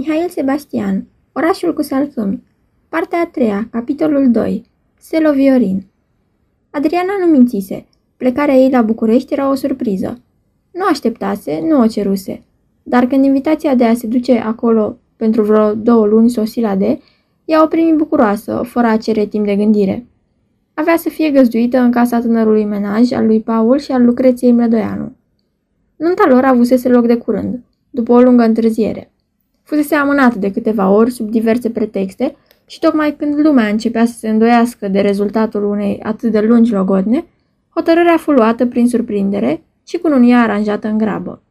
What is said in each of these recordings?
Mihail Sebastian, Orașul cu salcâmi, Partea a treia, capitolul 2, Selo Viorin Adriana nu mințise. Plecarea ei la București era o surpriză. Nu așteptase, nu o ceruse. Dar când invitația de a se duce acolo pentru vreo două luni sosi la de, ea o primi bucuroasă, fără a cere timp de gândire. Avea să fie găzduită în casa tânărului menaj al lui Paul și al Lucreției Mlădoianu. Nunta lor avusese loc de curând, după o lungă întârziere. Fusese amânată de câteva ori sub diverse pretexte și tocmai când lumea începea să se îndoiască de rezultatul unei atât de lungi logodne, hotărârea fu luată prin surprindere și cu nunia aranjată în grabă.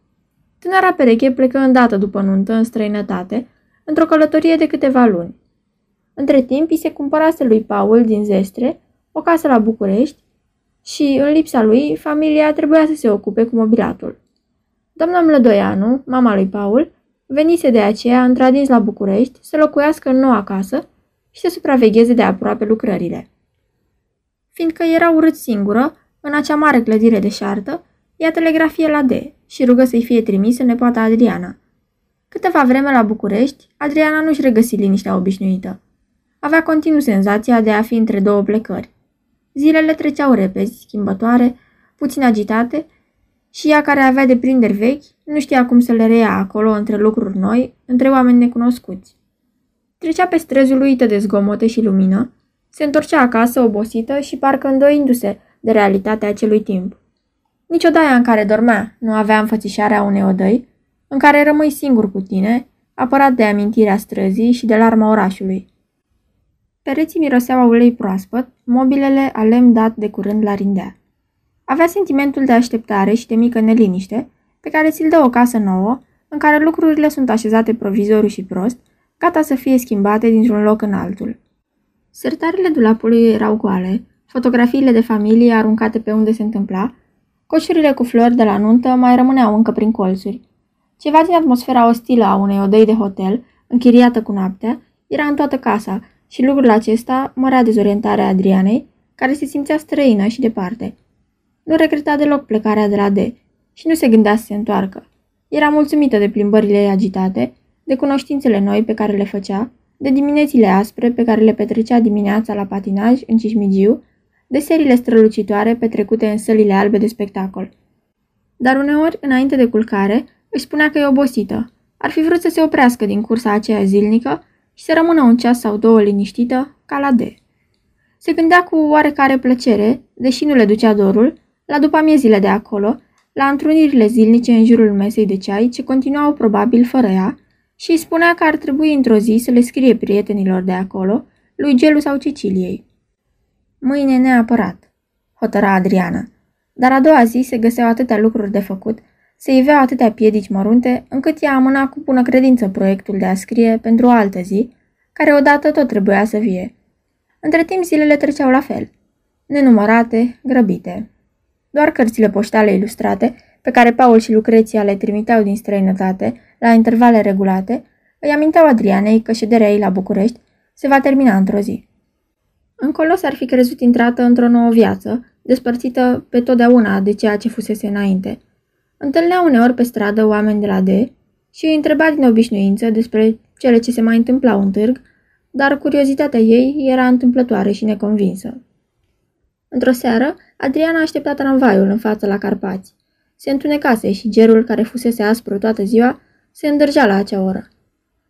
Tânăra pereche plecă îndată după nuntă în străinătate, într-o călătorie de câteva luni. Între timp, îi se cumpărase lui Paul din Zestre o casă la București și, în lipsa lui, familia trebuia să se ocupe cu mobilatul. Doamna Mlădoianu, mama lui Paul, venise de aceea într-adins la București să locuiască în noua casă și să supravegheze de aproape lucrările. Fiindcă era urât singură, în acea mare clădire de șartă, ea telegrafie la D și rugă să-i fie trimisă nepoata Adriana. Câteva vreme la București, Adriana nu-și regăsi liniștea obișnuită. Avea continuu senzația de a fi între două plecări. Zilele treceau repezi, schimbătoare, puțin agitate și ea care avea de prinderi vechi nu știa cum să le reia acolo între lucruri noi, între oameni necunoscuți. Trecea pe străzi uită de zgomote și lumină, se întorcea acasă obosită și parcă îndoindu-se de realitatea acelui timp. Nici odaia în care dormea nu avea înfățișarea unei odăi, în care rămâi singur cu tine, apărat de amintirea străzii și de larma orașului. Pereții miroseau a ulei proaspăt, mobilele a lemn dat de curând la rindea. Avea sentimentul de așteptare și de mică neliniște, pe care ți-l dă o casă nouă, în care lucrurile sunt așezate provizoriu și prost, gata să fie schimbate dintr-un loc în altul. Sertarele dulapului erau goale, fotografiile de familie aruncate pe unde se întâmpla, coșurile cu flori de la nuntă mai rămâneau încă prin colțuri. Ceva din atmosfera ostilă a unei odăi de hotel, închiriată cu noaptea, era în toată casa și lucrul acesta mărea dezorientarea Adrianei, care se simțea străină și departe. Nu regreta deloc plecarea de la D și nu se gândea să se întoarcă. Era mulțumită de plimbările ei agitate, de cunoștințele noi pe care le făcea, de diminețile aspre pe care le petrecea dimineața la patinaj în Cismigiu, de serile strălucitoare petrecute în sălile albe de spectacol. Dar uneori, înainte de culcare, își spunea că e obosită. Ar fi vrut să se oprească din cursa aceea zilnică și să rămână un ceas sau două liniștită, ca la D. Se gândea cu oarecare plăcere, deși nu le ducea dorul, la după amiezile de acolo, la întrunirile zilnice în jurul mesei de ceai, ce continuau probabil fără ea, și îi spunea că ar trebui într-o zi să le scrie prietenilor de acolo, lui Gelu sau Ceciliei. Mâine neapărat, hotăra Adriana, dar a doua zi se găseau atâtea lucruri de făcut, se iveau atâtea piedici mărunte, încât ea amâna cu bună credință proiectul de a scrie pentru o altă zi, care odată tot trebuia să vie. Între timp zilele treceau la fel, nenumărate, grăbite. Doar cărțile poștale ilustrate, pe care Paul și Lucreția le trimiteau din străinătate, la intervale regulate, îi aminteau Adrianei că șederea ei la București se va termina într-o zi. Încolo s-ar fi crezut intrată într-o nouă viață, despărțită pe totdeauna de ceea ce fusese înainte. Întâlnea uneori pe stradă oameni de la D și îi întreba din obișnuință despre cele ce se mai întâmplau în târg, dar curiozitatea ei era întâmplătoare și neconvinsă. Într-o seară, Adriana aștepta tramvaiul în față la Carpați. Se întunecase și gerul care fusese aspru toată ziua se îndrăgea la acea oră.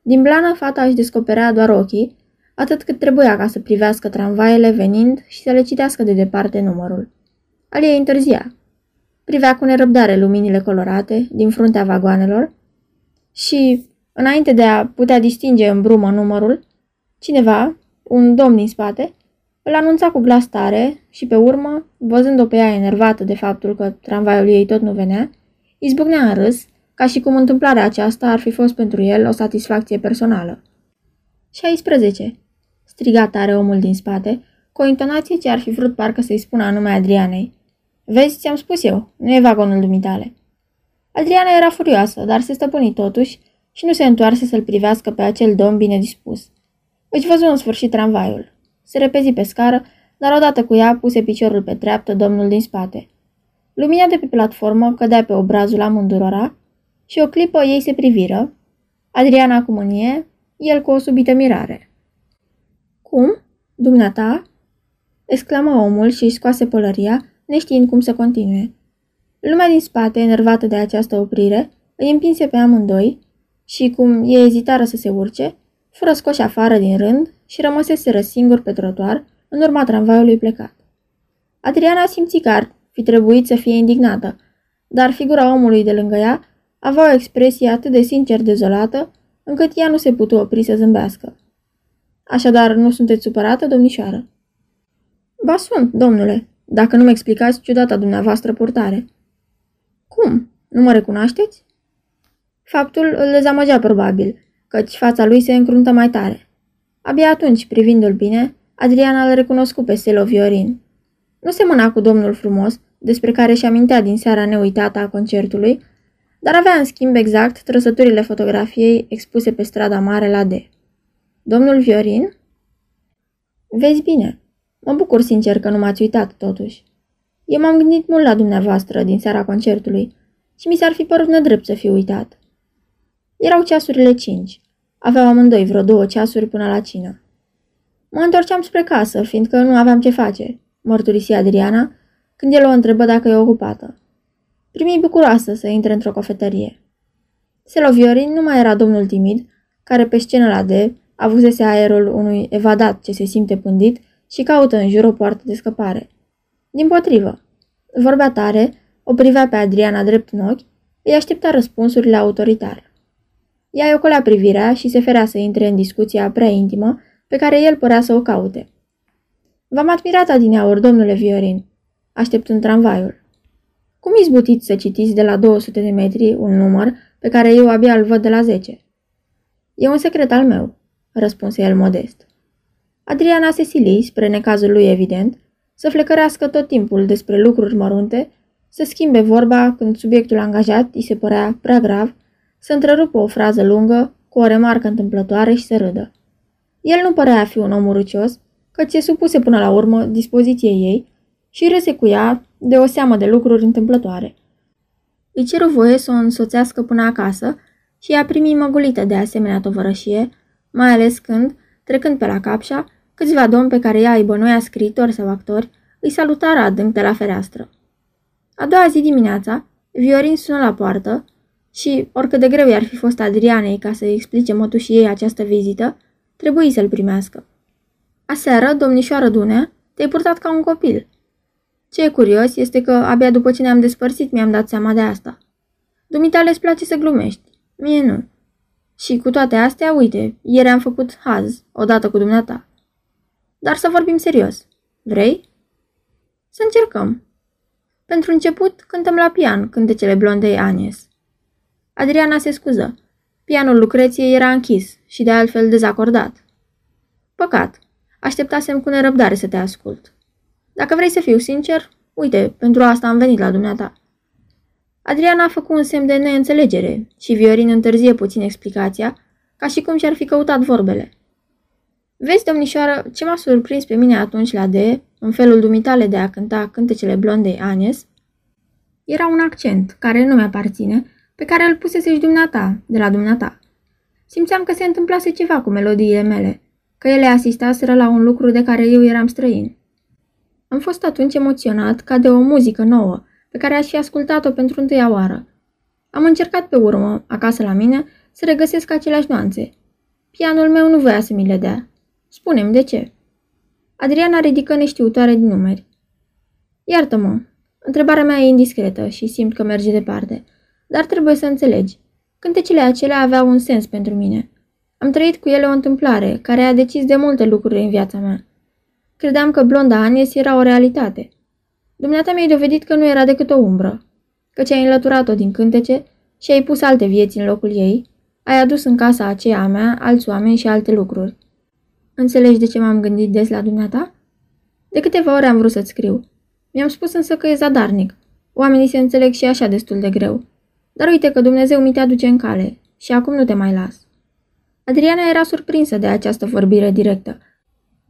Din blană, fata își descoperea doar ochii, atât cât trebuia ca să privească tramvaiele venind și să le citească de departe numărul. Al ei întârzia. Privea cu nerăbdare luminile colorate din fruntea vagoanelor și, înainte de a putea distinge în brumă numărul, cineva, un domn din spate, îl anunța cu glas tare și pe urmă, văzând-o pe ea enervată de faptul că tramvaiul ei tot nu venea, izbucnea în râs, ca și cum întâmplarea aceasta ar fi fost pentru el o satisfacție personală. 16. striga tare omul din spate, cu o intonație ce ar fi vrut parcă să-i spună anume Adrianei. Vezi, ți-am spus eu, nu e vagonul dumitale. Adriana era furioasă, dar se stăpâni totuși și nu se întoarse să-l privească pe acel domn bine dispus. Își văzu în sfârșit tramvaiul. Se repezi pe scară, dar odată cu ea puse piciorul pe treaptă domnul din spate. Lumina de pe platformă cădea pe obrazul amândurora și o clipă ei se priviră, Adriana cu mânie, el cu o subită mirare. Cum? Dumneata? exclamă omul și își scoase pălăria, neștiind cum să continue. Lumea din spate, enervată de această oprire, îi împinse pe amândoi și, cum ei ezitară să se urce, fură scoși afară din rând și rămăseseră singur pe trotuar în urma tramvaiului plecat. Adriana simți că ar fi trebuit să fie indignată, dar figura omului de lângă ea avea o expresie atât de sincer dezolată, încât ea nu se putu opri să zâmbească. Așadar, nu sunteți supărată, domnișoară? Ba sunt, domnule, dacă nu-mi explicați ciudata dumneavoastră purtare. Cum? Nu mă recunoașteți? Faptul îl dezamăgea probabil, căci fața lui se încruntă mai tare. Abia atunci, privindu-l bine, Adriana îl recunoscu pe Selo Viorin. Nu semăna cu domnul frumos, despre care și amintea din seara neuitată a concertului, dar avea în schimb exact trăsăturile fotografiei expuse pe strada mare la D. Domnul Viorin? Vezi bine. Mă bucur sincer că nu m-ați uitat, totuși. Eu m-am gândit mult la dumneavoastră din seara concertului și mi s-ar fi părut nedrept să fiu uitat. Erau ceasurile cinci. Aveau amândoi vreo două ceasuri până la cină. Mă întorceam spre casă, fiindcă nu aveam ce face, mărturisi Adriana, când el o întrebă dacă e ocupată. Primi bucuroasă să intre într-o cofetărie. Seloviorin nu mai era domnul timid, care pe scenă la D avusese aerul unui evadat ce se simte pândit și caută în jur o poartă de scăpare. Din potrivă, vorbea tare, o privea pe Adriana drept în ochi, îi aștepta răspunsurile autoritare. Ea îi ocolea privirea și se ferea să intre în discuția prea intimă pe care el părea să o caute. V-am admirat adineauri, domnule Viorin, așteptând tramvaiul. Cum izbutiți să citiți de la 200 de metri un număr pe care eu abia îl văd de la 10? E un secret al meu, răspunse el modest. Adriana se sili, spre necazul lui evident, să flecărească tot timpul despre lucruri mărunte, să schimbe vorba când subiectul angajat îi se părea prea grav, să întrerupă o frază lungă cu o remarcă întâmplătoare și să râdă. El nu părea a fi un om urâcios, căci se supuse până la urmă dispoziției ei și râse cu ea de o seamă de lucruri întâmplătoare. Îi ceru voie să o însoțească până acasă și a primit măgulită de asemenea tovărășie, mai ales când, trecând pe la capșa, câțiva domni pe care ea îi bănuia scriitori sau actori, îi salutară adânc de la fereastră. A doua zi dimineața, Viorin sună la poartă și, oricât de greu i-ar fi fost Adrianei ca să-i explice mătușii ei această vizită, trebuie să-l primească. Aseară, domnișoară Dunea, te-ai purtat ca un copil. Ce e curios este că abia după ce ne-am despărțit mi-am dat seama de asta. Dumitale îți place să glumești. Mie nu. Și cu toate astea, uite, ieri am făcut haz, odată cu dumneata. Dar să vorbim serios. Vrei? Să încercăm. Pentru început, cântăm la pian cântecele blondei Anies. Adriana se scuză. Pianul Lucreției era închis și de altfel dezacordat. Păcat. Așteptasem cu nerăbdare să te ascult. Dacă vrei să fiu sincer, uite, pentru asta am venit la dumneata. Adriana a făcut un semn de neînțelegere și Viorin întârzie puțin explicația, ca și cum și-ar fi căutat vorbele. Vezi, domnișoară, ce m-a surprins pe mine atunci la D, în felul dumitale de a cânta cântecele blondei Agnes, era un accent, care nu mi-aparține, pe care îl pusese și dumneata, de la dumneata. Simțeam că se întâmplase ceva cu melodiile mele, că ele asistaseră la un lucru de care eu eram străin. Am fost atunci emoționat ca de o muzică nouă, pe care aș fi ascultat-o pentru întâia oară. Am încercat pe urmă, acasă la mine, să regăsesc aceleași nuanțe. Pianul meu nu voia să mi le dea. Spunem de ce. Adriana ridică neștiutoare din numeri. Iartă-mă. Întrebarea mea e indiscretă și simt că merge departe. Dar trebuie să înțelegi. Cântecele acelea aveau un sens pentru mine. Am trăit cu ele o întâmplare care a decis de multe lucruri în viața mea. Credeam că blonda Anies era o realitate. Dumneata mi-ai dovedit că nu era decât o umbră, că ce ai înlăturat-o din cântece și ai pus alte vieți în locul ei, ai adus în casa aceea a mea alți oameni și alte lucruri. Înțelegi de ce m-am gândit des la dumneata? De câteva ori am vrut să-ți scriu. Mi-am spus însă că e zadarnic. Oamenii se înțeleg și așa destul de greu. Dar uite că Dumnezeu mi te aduce în cale și acum nu te mai las. Adriana era surprinsă de această vorbire directă.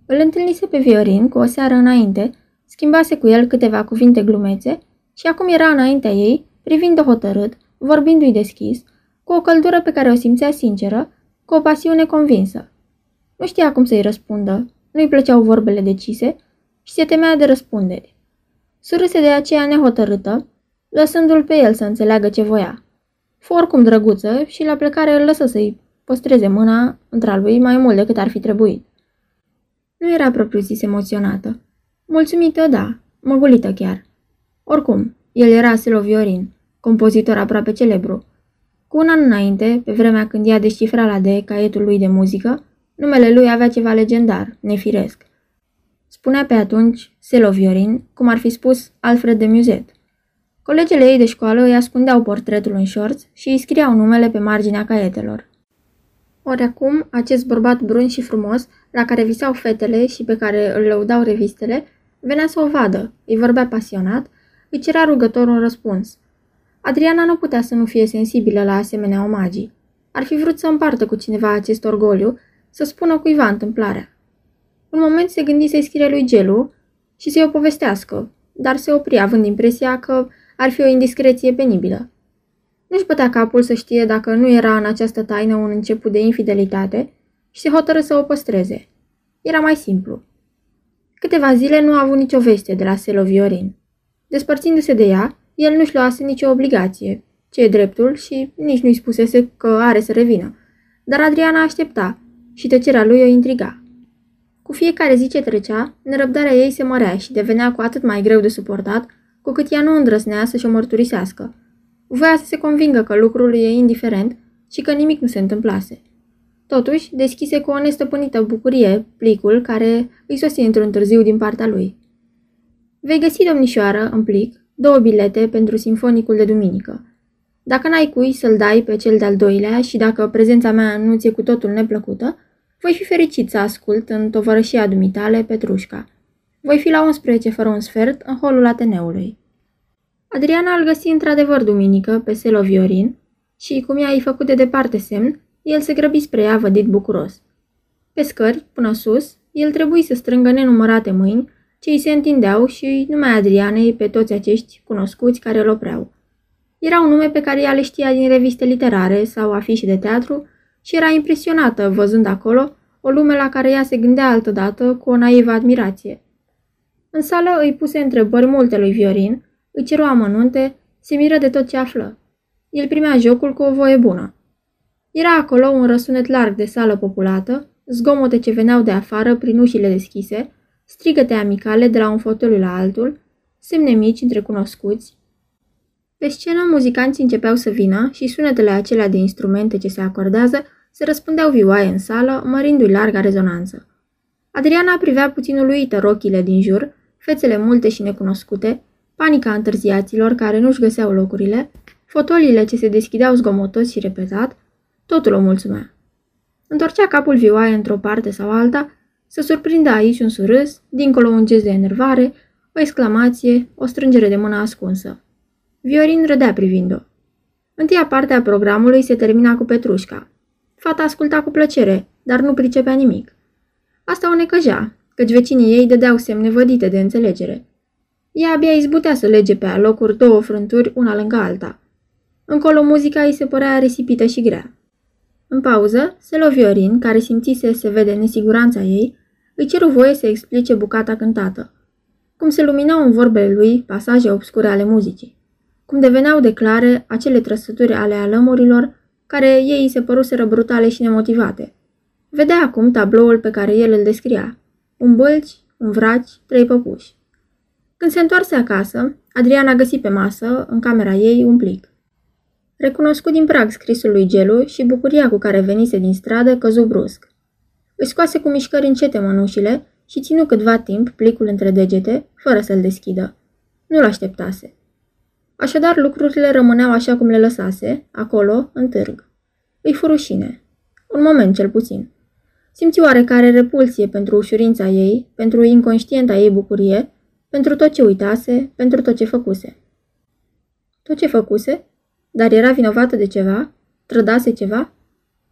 Îl întâlnise pe Viorin cu o seară înainte, schimbase cu el câteva cuvinte glumețe și acum era înaintea ei, privind-o hotărât, vorbindu-i deschis, cu o căldură pe care o simțea sinceră, cu o pasiune convinsă. Nu știa cum să-i răspundă, nu-i plăceau vorbele decise și se temea de răspunderi. Surâse de aceea nehotărâtă, lăsându-l pe el să înțeleagă ce voia. Fu oricum drăguță și la plecare îl lăsă să-i păstreze mâna între lui mai mult decât ar fi trebuit. Nu era propriu-zis emoționată. Mulțumită, da, măgulită chiar. Oricum, el era Selo Viorin, compozitor aproape celebru. Cu un an înainte, pe vremea când ea descifra la de caietul lui de muzică, numele lui avea ceva legendar, nefiresc. Spunea pe atunci Selo Viorin, cum ar fi spus Alfred de Muzet. Colegele ei de școală îi ascundeau portretul în șorț și îi scriau numele pe marginea caietelor. Ori acum, acest bărbat brun și frumos, la care visau fetele și pe care îl lăudau revistele, venea să o vadă, îi vorbea pasionat, îi cerea rugător un răspuns. Adriana nu putea să nu fie sensibilă la asemenea omagii. Ar fi vrut să împartă cu cineva acest orgoliu, să spună cuiva întâmplarea. Un moment se gândi să-i scrie lui Gelu și să-i o povestească, dar se opri având impresia că ar fi o indiscreție penibilă. Nu-și bătea capul să știe dacă nu era în această taină un început de infidelitate și se hotără să o păstreze. Era mai simplu. Câteva zile nu a avut nicio veste de la Selo Viorin. Despărțindu-se de ea, el nu-și luase nicio obligație, ce e dreptul și nici nu-i spusese că are să revină. Dar Adriana aștepta și tăcerea lui o intriga. Cu fiecare zi ce trecea, nerăbdarea ei se mărea și devenea cu atât mai greu de suportat, cu cât ea nu îndrăznea să-și o mărturisească. Voia să se convingă că lucrul e indiferent și că nimic nu se întâmplase. Totuși, deschise cu o nestăpânită bucurie plicul care îi sosi într-un târziu din partea lui. Vei găsi, domnișoară, în plic, două bilete pentru simfonicul de duminică. Dacă n-ai cui să-l dai pe cel de-al doilea și dacă prezența mea nu ți-e cu totul neplăcută, voi fi fericit să ascult în tovărășia dumitale Petrușca. Voi fi la 11 fără un sfert în holul Ateneului. Adriana îl găsi într-adevăr duminică pe Selo Viorin și, cum i-a făcut de departe semn, el se grăbi spre ea vădit bucuros. Pe scări, până sus, el trebuie să strângă nenumărate mâini ce îi se întindeau și numai Adrianei pe toți acești cunoscuți care îl opreau. Era un nume pe care ea le știa din reviste literare sau afișe de teatru și era impresionată văzând acolo o lume la care ea se gândea altădată cu o naivă admirație. În sală îi puse întrebări multe lui Viorin, îi ceru amănunte, se miră de tot ce află. El primea jocul cu o voie bună. Era acolo un răsunet larg de sală populată, zgomote ce veneau de afară prin ușile deschise, strigăte amicale de la un fotoliu la altul, semne mici între cunoscuți. Pe scenă, muzicanții începeau să vină și sunetele acelea de instrumente ce se acordează se răspundeau vioaie în sală, mărindu-i larga rezonanță. Adriana privea puțin uluită rochile din jur, fețele multe și necunoscute, panica întârziaților care nu-și găseau locurile, fotoliile ce se deschideau zgomotos și repetat, totul o mulțumea. Întorcea capul vioaie într-o parte sau alta, să surprindă aici un surâs, dincolo un gest de enervare, o exclamație, o strângere de mână ascunsă. Viorin râdea privind-o. Întâia parte a programului se termina cu Petrușca. Fata asculta cu plăcere, dar nu pricepea nimic. Asta o necăjea, căci vecinii ei dădeau semne vădite de înțelegere. Ea abia izbutea să lege pe alocuri două frânturi una lângă alta. Încolo muzica îi se părea risipită și grea. În pauză, Selo Viorin, care simțise se vede nesiguranța ei, îi ceru voie să explice bucata cântată. Cum se luminau în vorbele lui pasaje obscure ale muzicii. Cum deveneau de clare acele trăsături ale alămurilor care ei se păruseră brutale și nemotivate. Vedea acum tabloul pe care el îl descria. Un bălci, un vraci, trei păpuși. Când se întoarse acasă, Adriana găsi pe masă, în camera ei, un plic. Recunoscut din prag scrisul lui Gelu și bucuria cu care venise din stradă căzu brusc. Își scoase cu mișcări încete mănușile și ținu câtva timp plicul între degete, fără să-l deschidă. Nu-l așteptase. Așadar, lucrurile rămâneau așa cum le lăsase, acolo, în târg. Îi fu rușine. Un moment, cel puțin. Simți oarecare repulsie pentru ușurința ei, pentru inconștienta ei bucurie, pentru tot ce uitase, pentru tot ce făcuse. Tot ce făcuse? Dar era vinovată de ceva? Trădase ceva?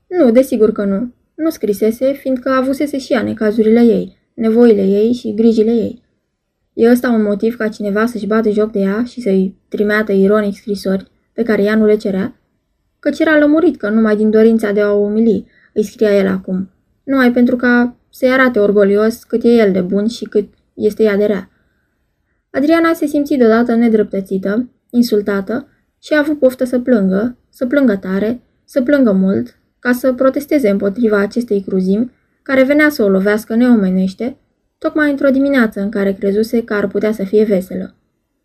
Nu, desigur că nu. Nu scrisese, fiindcă avusese și ea necazurile ei, nevoile ei și grijile ei. E ăsta un motiv ca cineva să-și bată joc de ea și să-i trimeată ironic scrisori pe care ea nu le cerea? căci era lămurit că numai din dorința de a o umili îi scria el acum, numai pentru ca să-i arate orgolios cât e el de bun și cât este ea de rea. Adriana se simți deodată nedreptățită, insultată și a avut poftă să plângă, să plângă tare, să plângă mult, ca să protesteze împotriva acestei cruzimi, care venea să o lovească neomenește, tocmai într-o dimineață în care crezuse că ar putea să fie veselă.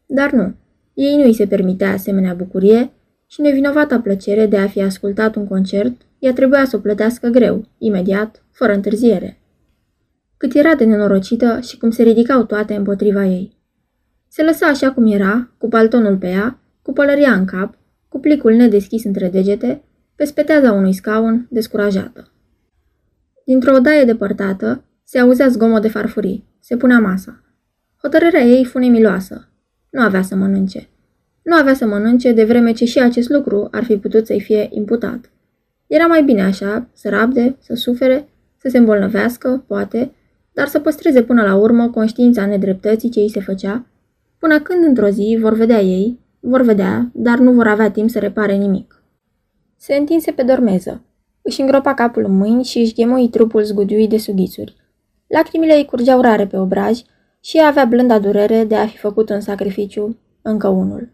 Dar nu, ei nu îi se permitea asemenea bucurie și nevinovata plăcere de a fi ascultat un concert, ea trebuia să o plătească greu, imediat, fără întârziere. Cât era de nenorocită și cum se ridicau toate împotriva ei. Se lăsa așa cum era, cu paltonul pe ea, cu pălăria în cap, cu plicul nedeschis între degete, pe speteaza unui scaun, descurajată. Dintr-o odaie depărtată, se auzea zgomot de farfurii. Se punea masa. Hotărârea ei fu nemiloasă. Nu avea să mănânce. Nu avea să mănânce de vreme ce și acest lucru ar fi putut să-i fie imputat. Era mai bine așa, să rabde, să sufere, să se îmbolnăvească, poate, dar să păstreze până la urmă conștiința nedreptății ce îi se făcea, până când într-o zi vor vedea ei, vor vedea, dar nu vor avea timp să repare nimic. Se întinse pe dormeză. Își îngropa capul în mâini și își ghemoi trupul zgudiui de sughițuri. Lacrimile îi curgeau rare pe obraj și ea avea blânda durere de a fi făcut un sacrificiu, încă unul.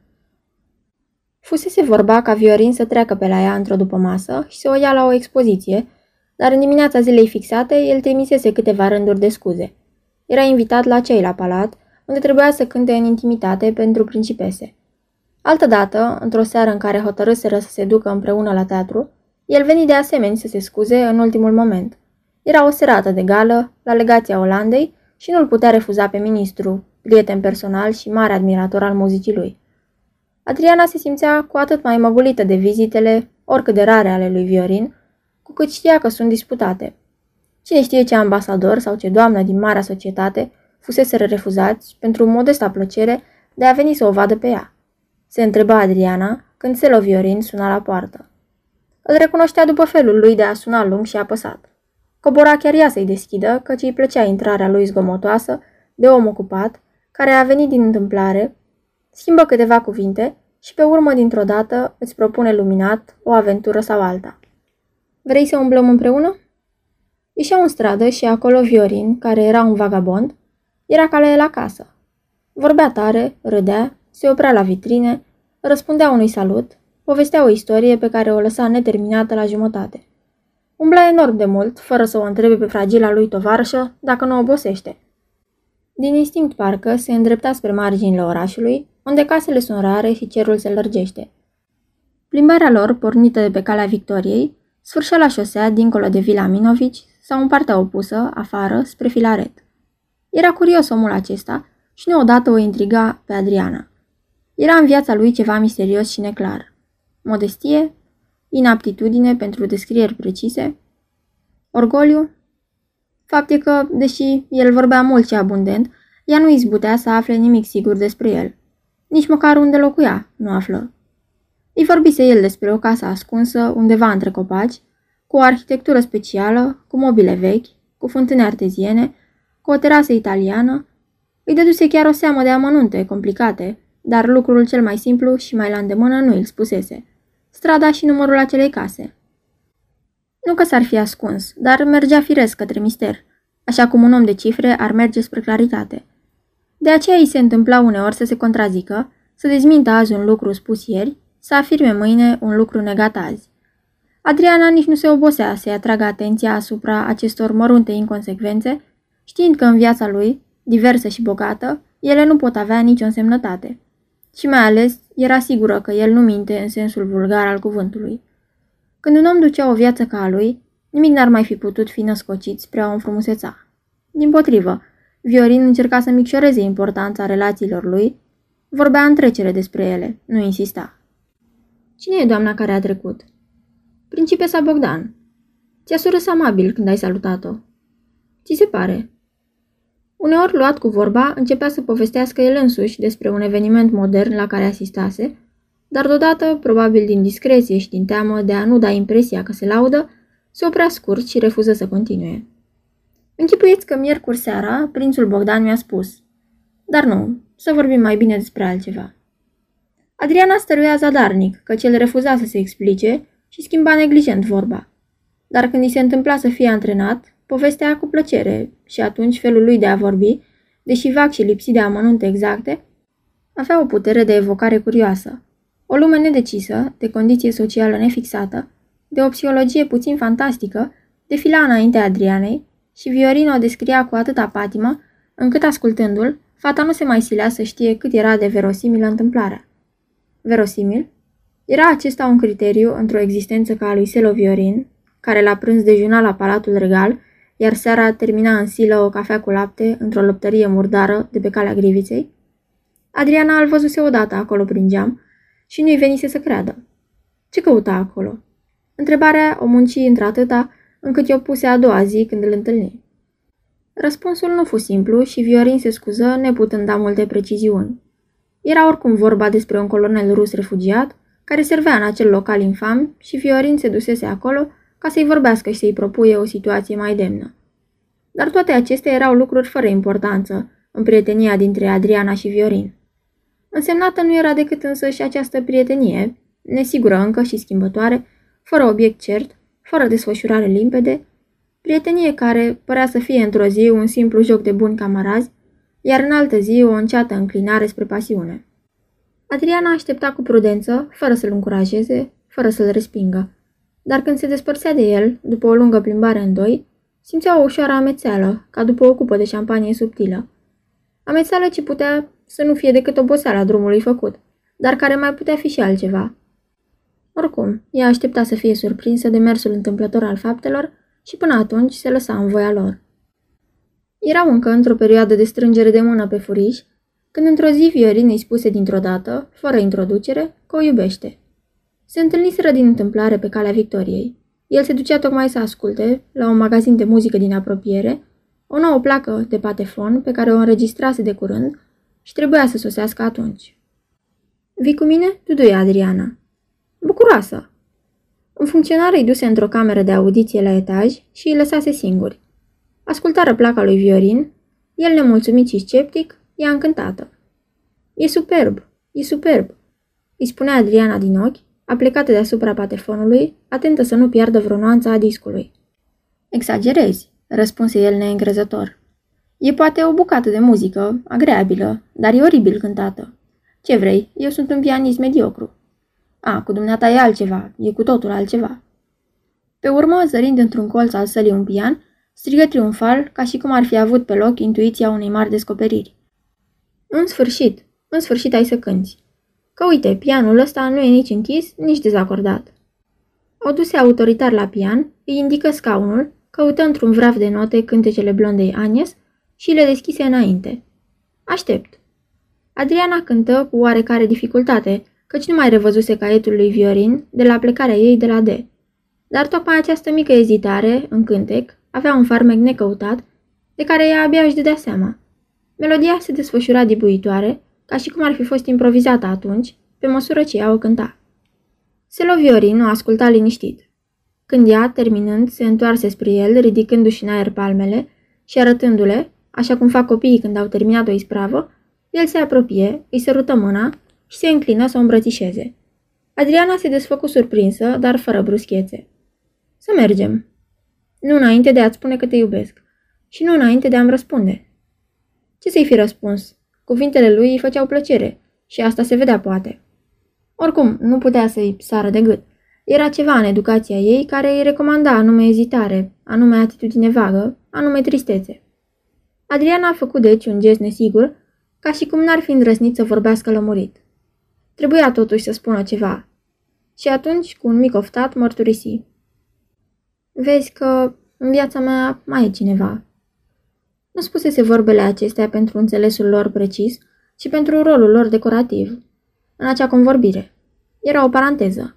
Fusese vorba ca Viorin să treacă pe la ea într-o după masă și să o ia la o expoziție, dar în dimineața zilei fixate el trimisese câteva rânduri de scuze. Era invitat la cei la palat, unde trebuia să cânte în intimitate pentru principese. Altădată, într-o seară în care hotărâseră să se ducă împreună la teatru, el veni de asemenea să se scuze în ultimul moment. Era o serată de gală, la legația Olandei, și nu-l putea refuza pe ministru, prieten personal și mare admirator al muzicii lui. Adriana se simțea cu atât mai măgulită de vizitele, oricât de rare ale lui Viorin, cu cât știa că sunt disputate. Cine știe ce ambasador sau ce doamnă din marea societate fuseseră refuzați pentru modesta plăcere de a veni să o vadă pe ea. Se întreba Adriana când Selo Viorin suna la poartă. Îl recunoștea după felul lui de a suna lung și apăsat. Cobora chiar ea să-i deschidă, căci îi plăcea intrarea lui zgomotoasă, de om ocupat, care a venit din întâmplare, schimbă câteva cuvinte și pe urmă dintr-o dată îți propune luminat o aventură sau alta. Vrei să umblăm împreună? Ieșeau în stradă și acolo Viorin, care era un vagabond, era cale la casă. Vorbea tare, râdea, se oprea la vitrine, răspundea unui salut, povestea o istorie pe care o lăsa neterminată la jumătate. Umbla enorm de mult, fără să o întrebe pe fragila lui tovarășă dacă nu obosește. Din instinct parcă se îndrepta spre marginile orașului, unde casele sunt rare și cerul se lărgește. Plimbarea lor, pornită de pe calea Victoriei, sfârșea la șosea dincolo de Vila Minovici sau în partea opusă, afară, spre Filaret. Era curios omul acesta și nu odată o intriga pe Adriana. Era în viața lui ceva misterios și neclar. Modestie? Inaptitudine pentru descrieri precise? Orgoliu? Fapt e că, deși el vorbea mult și abundent, ea nu izbutea să afle nimic sigur despre el. Nici măcar unde locuia, nu află. Îi vorbise el despre o casă ascunsă undeva între copaci, cu o arhitectură specială, cu mobile vechi, cu fântâne arteziene, cu o terasă italiană. Îi dăduse chiar o seamă de amănunte complicate, dar lucrul cel mai simplu și mai la îndemână nu îl spusese. Strada și numărul acelei case. Nu că s-ar fi ascuns, dar mergea firesc către mister, așa cum un om de cifre ar merge spre claritate. De aceea îi se întâmpla uneori să se contrazică, să dezmintă azi un lucru spus ieri, să afirme mâine un lucru negat azi. Adriana nici nu se obosea să-i atragă atenția asupra acestor mărunte inconsecvențe, știind că în viața lui, diversă și bogată, ele nu pot avea nicio însemnătate. Și mai ales, era sigură că el nu minte în sensul vulgar al cuvântului. Când un om ducea o viață ca a lui, nimic n-ar mai fi putut fi născocit spre a o înfrumuseța. Din potrivă, Viorin încerca să micșoreze importanța relațiilor lui, vorbea în trecere despre ele, nu insista. Cine e doamna care a trecut? Principesa Bogdan. Ți-a surâs amabil când ai salutat-o. Ți se pare? Uneori, luat cu vorba, începea să povestească el însuși despre un eveniment modern la care asistase, dar deodată, probabil din discreție și din teamă de a nu da impresia că se laudă, se oprea scurt și refuză să continue. Închipuieți că miercuri seara, prințul Bogdan mi-a spus. Dar nu, să vorbim mai bine despre altceva. Adriana stăruia zadarnic, că cel refuza să se explice și schimba neglijent vorba. Dar când i se întâmpla să fie antrenat, povestea cu plăcere și atunci felul lui de a vorbi, deși vag și lipsit de amănunte exacte, avea o putere de evocare curioasă. O lume nedecisă, de condiție socială nefixată, de o psihologie puțin fantastică, defila înaintea Adrianei și Viorino o descria cu atâta patimă, încât ascultându-l, fata nu se mai silea să știe cât era de verosimilă întâmplarea. Verosimil? Era acesta un criteriu într-o existență ca a lui Selo Viorin, care la prânz dejuna la Palatul Regal, iar seara termina în silă o cafea cu lapte într-o lăptărie murdară de pe calea Griviței? Adriana îl văzuse odată acolo prin geam și nu-i venise să creadă. Ce căuta acolo? Întrebarea o munci într-atâta încât i-o puse a doua zi când îl întâlni. Răspunsul nu fu simplu și Viorin se scuză neputând da multe preciziuni. Era oricum vorba despre un colonel rus refugiat, care servea în acel local infam și Viorin se dusese acolo ca să-i vorbească și să-i propuie o situație mai demnă. Dar toate acestea erau lucruri fără importanță în prietenia dintre Adriana și Viorin. Însemnată nu era decât însă și această prietenie, nesigură încă și schimbătoare, fără obiect cert, fără desfășurare limpede, prietenie care părea să fie într-o zi un simplu joc de buni camarazi, iar în altă zi o înceată înclinare spre pasiune. Adriana aștepta cu prudență, fără să-l încurajeze, fără să-l respingă. Dar când se despărțea de el, după o lungă plimbare în doi, simțea o ușoară amețeală, ca după o cupă de șampanie subtilă. Amețeală ce putea să nu fie decât oboseala drumului făcut, dar care mai putea fi și altceva. Oricum, ea aștepta să fie surprinsă de mersul întâmplător al faptelor și până atunci se lăsa în voia lor. Erau încă într-o perioadă de strângere de mână pe furiș, când într-o zi Viorin îi spuse dintr-o dată, fără introducere, că o iubește. Se întâlniseră din întâmplare pe calea Victoriei. El se ducea tocmai să asculte, la un magazin de muzică din apropiere, o nouă placă de patefon pe care o înregistrase de curând și trebuia să sosească atunci. Vii cu mine? Duduie Adriana. Bucuroasă! Un funcționar îi duse într-o cameră de audiție la etaj și îi lăsase singuri. Ascultară placa lui Viorin, el nemulțumit și sceptic, ea încântată. E superb, e superb, îi spunea Adriana din ochi, aplicată deasupra patefonului, atentă să nu piardă vreo nuanță a discului. Exagerezi, răspunse el neîngrezător. E poate o bucată de muzică, agreabilă, dar e oribil cântată. Ce vrei, eu sunt un pianist mediocru. A, cu dumneata e altceva, e cu totul altceva. Pe urmă, zărind într-un colț al sălii un pian, strigă triumfal, ca și cum ar fi avut pe loc intuiția unei mari descoperiri. În sfârșit, în sfârșit ai să cânti. Că uite, pianul ăsta nu e nici închis, nici dezacordat. O duse autoritar la pian, îi indică scaunul, căută într-un vraf de note cântecele blondei Agnes și le deschise înainte. Aștept. Adriana cântă cu oarecare dificultate, căci nu mai revăzuse caietul lui Viorin de la plecarea ei de la D. Dar tocmai această mică ezitare, în cântec, avea un farmec necăutat, de care ea abia își dădea seama. Melodia se desfășura dibuitoare, ca și cum ar fi fost improvizată atunci, pe măsură ce ea o cânta. Selo Viorin o asculta liniștit. Când ea, terminând, se întoarse spre el, ridicându-și în aer palmele și arătându-le, așa cum fac copiii când au terminat o ispravă, el se apropie, îi sărută mâna și se înclină să o îmbrățișeze. Adriana se desfăcu surprinsă, dar fără bruschețe. Să mergem. Nu înainte de a-ți spune că te iubesc. Și nu înainte de a-mi răspunde. Ce să-i fi răspuns? Cuvintele lui îi făceau plăcere și asta se vedea poate. Oricum, nu putea să-i sară de gât. Era ceva în educația ei care îi recomanda anume ezitare, anume atitudine vagă, anume tristețe. Adriana a făcut deci un gest nesigur, ca și cum n-ar fi îndrăznit să vorbească lămurit. Trebuia totuși să spună ceva. Și atunci, cu un mic oftat, mărturisi. Vezi că în viața mea mai e cineva. Nu spusese vorbele acestea pentru înțelesul lor precis, ci pentru rolul lor decorativ. În acea convorbire. Era o paranteză.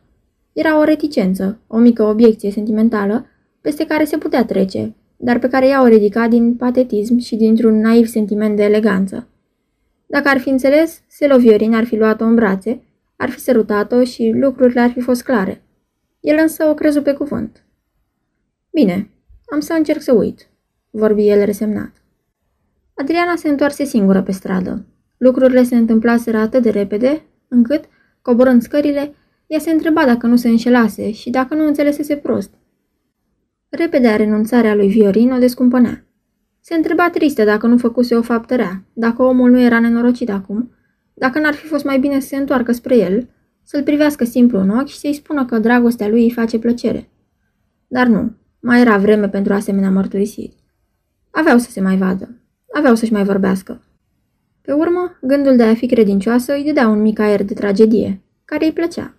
Era o reticență, o mică obiecție sentimentală, peste care se putea trece, dar pe care ea o ridica din patetism și dintr-un naiv sentiment de eleganță. Dacă ar fi înțeles, Seloviorin ar fi luat-o în brațe, ar fi sărutat-o și lucrurile ar fi fost clare. El însă o crezu pe cuvânt. Bine, am să încerc să uit, vorbi el resemnat. Adriana se întoarse singură pe stradă. Lucrurile se întâmplaseră atât de repede, încât, Coborând scările, ea se întreba dacă nu se înșelase și dacă nu înțelesese prost. Repede a renunțarea lui Viorin o descumpănea. Se întreba tristă dacă nu făcuse o faptă rea, dacă omul nu era nenorocit acum, dacă n-ar fi fost mai bine să se întoarcă spre el, să-l privească simplu în ochi și să-i spună că dragostea lui îi face plăcere. Dar nu, mai era vreme pentru asemenea mărturisiri. Aveau să se mai vadă, aveau să-și mai vorbească. Pe urmă, gândul de a fi credincioasă îi dădea un mic aer de tragedie, care îi plăcea.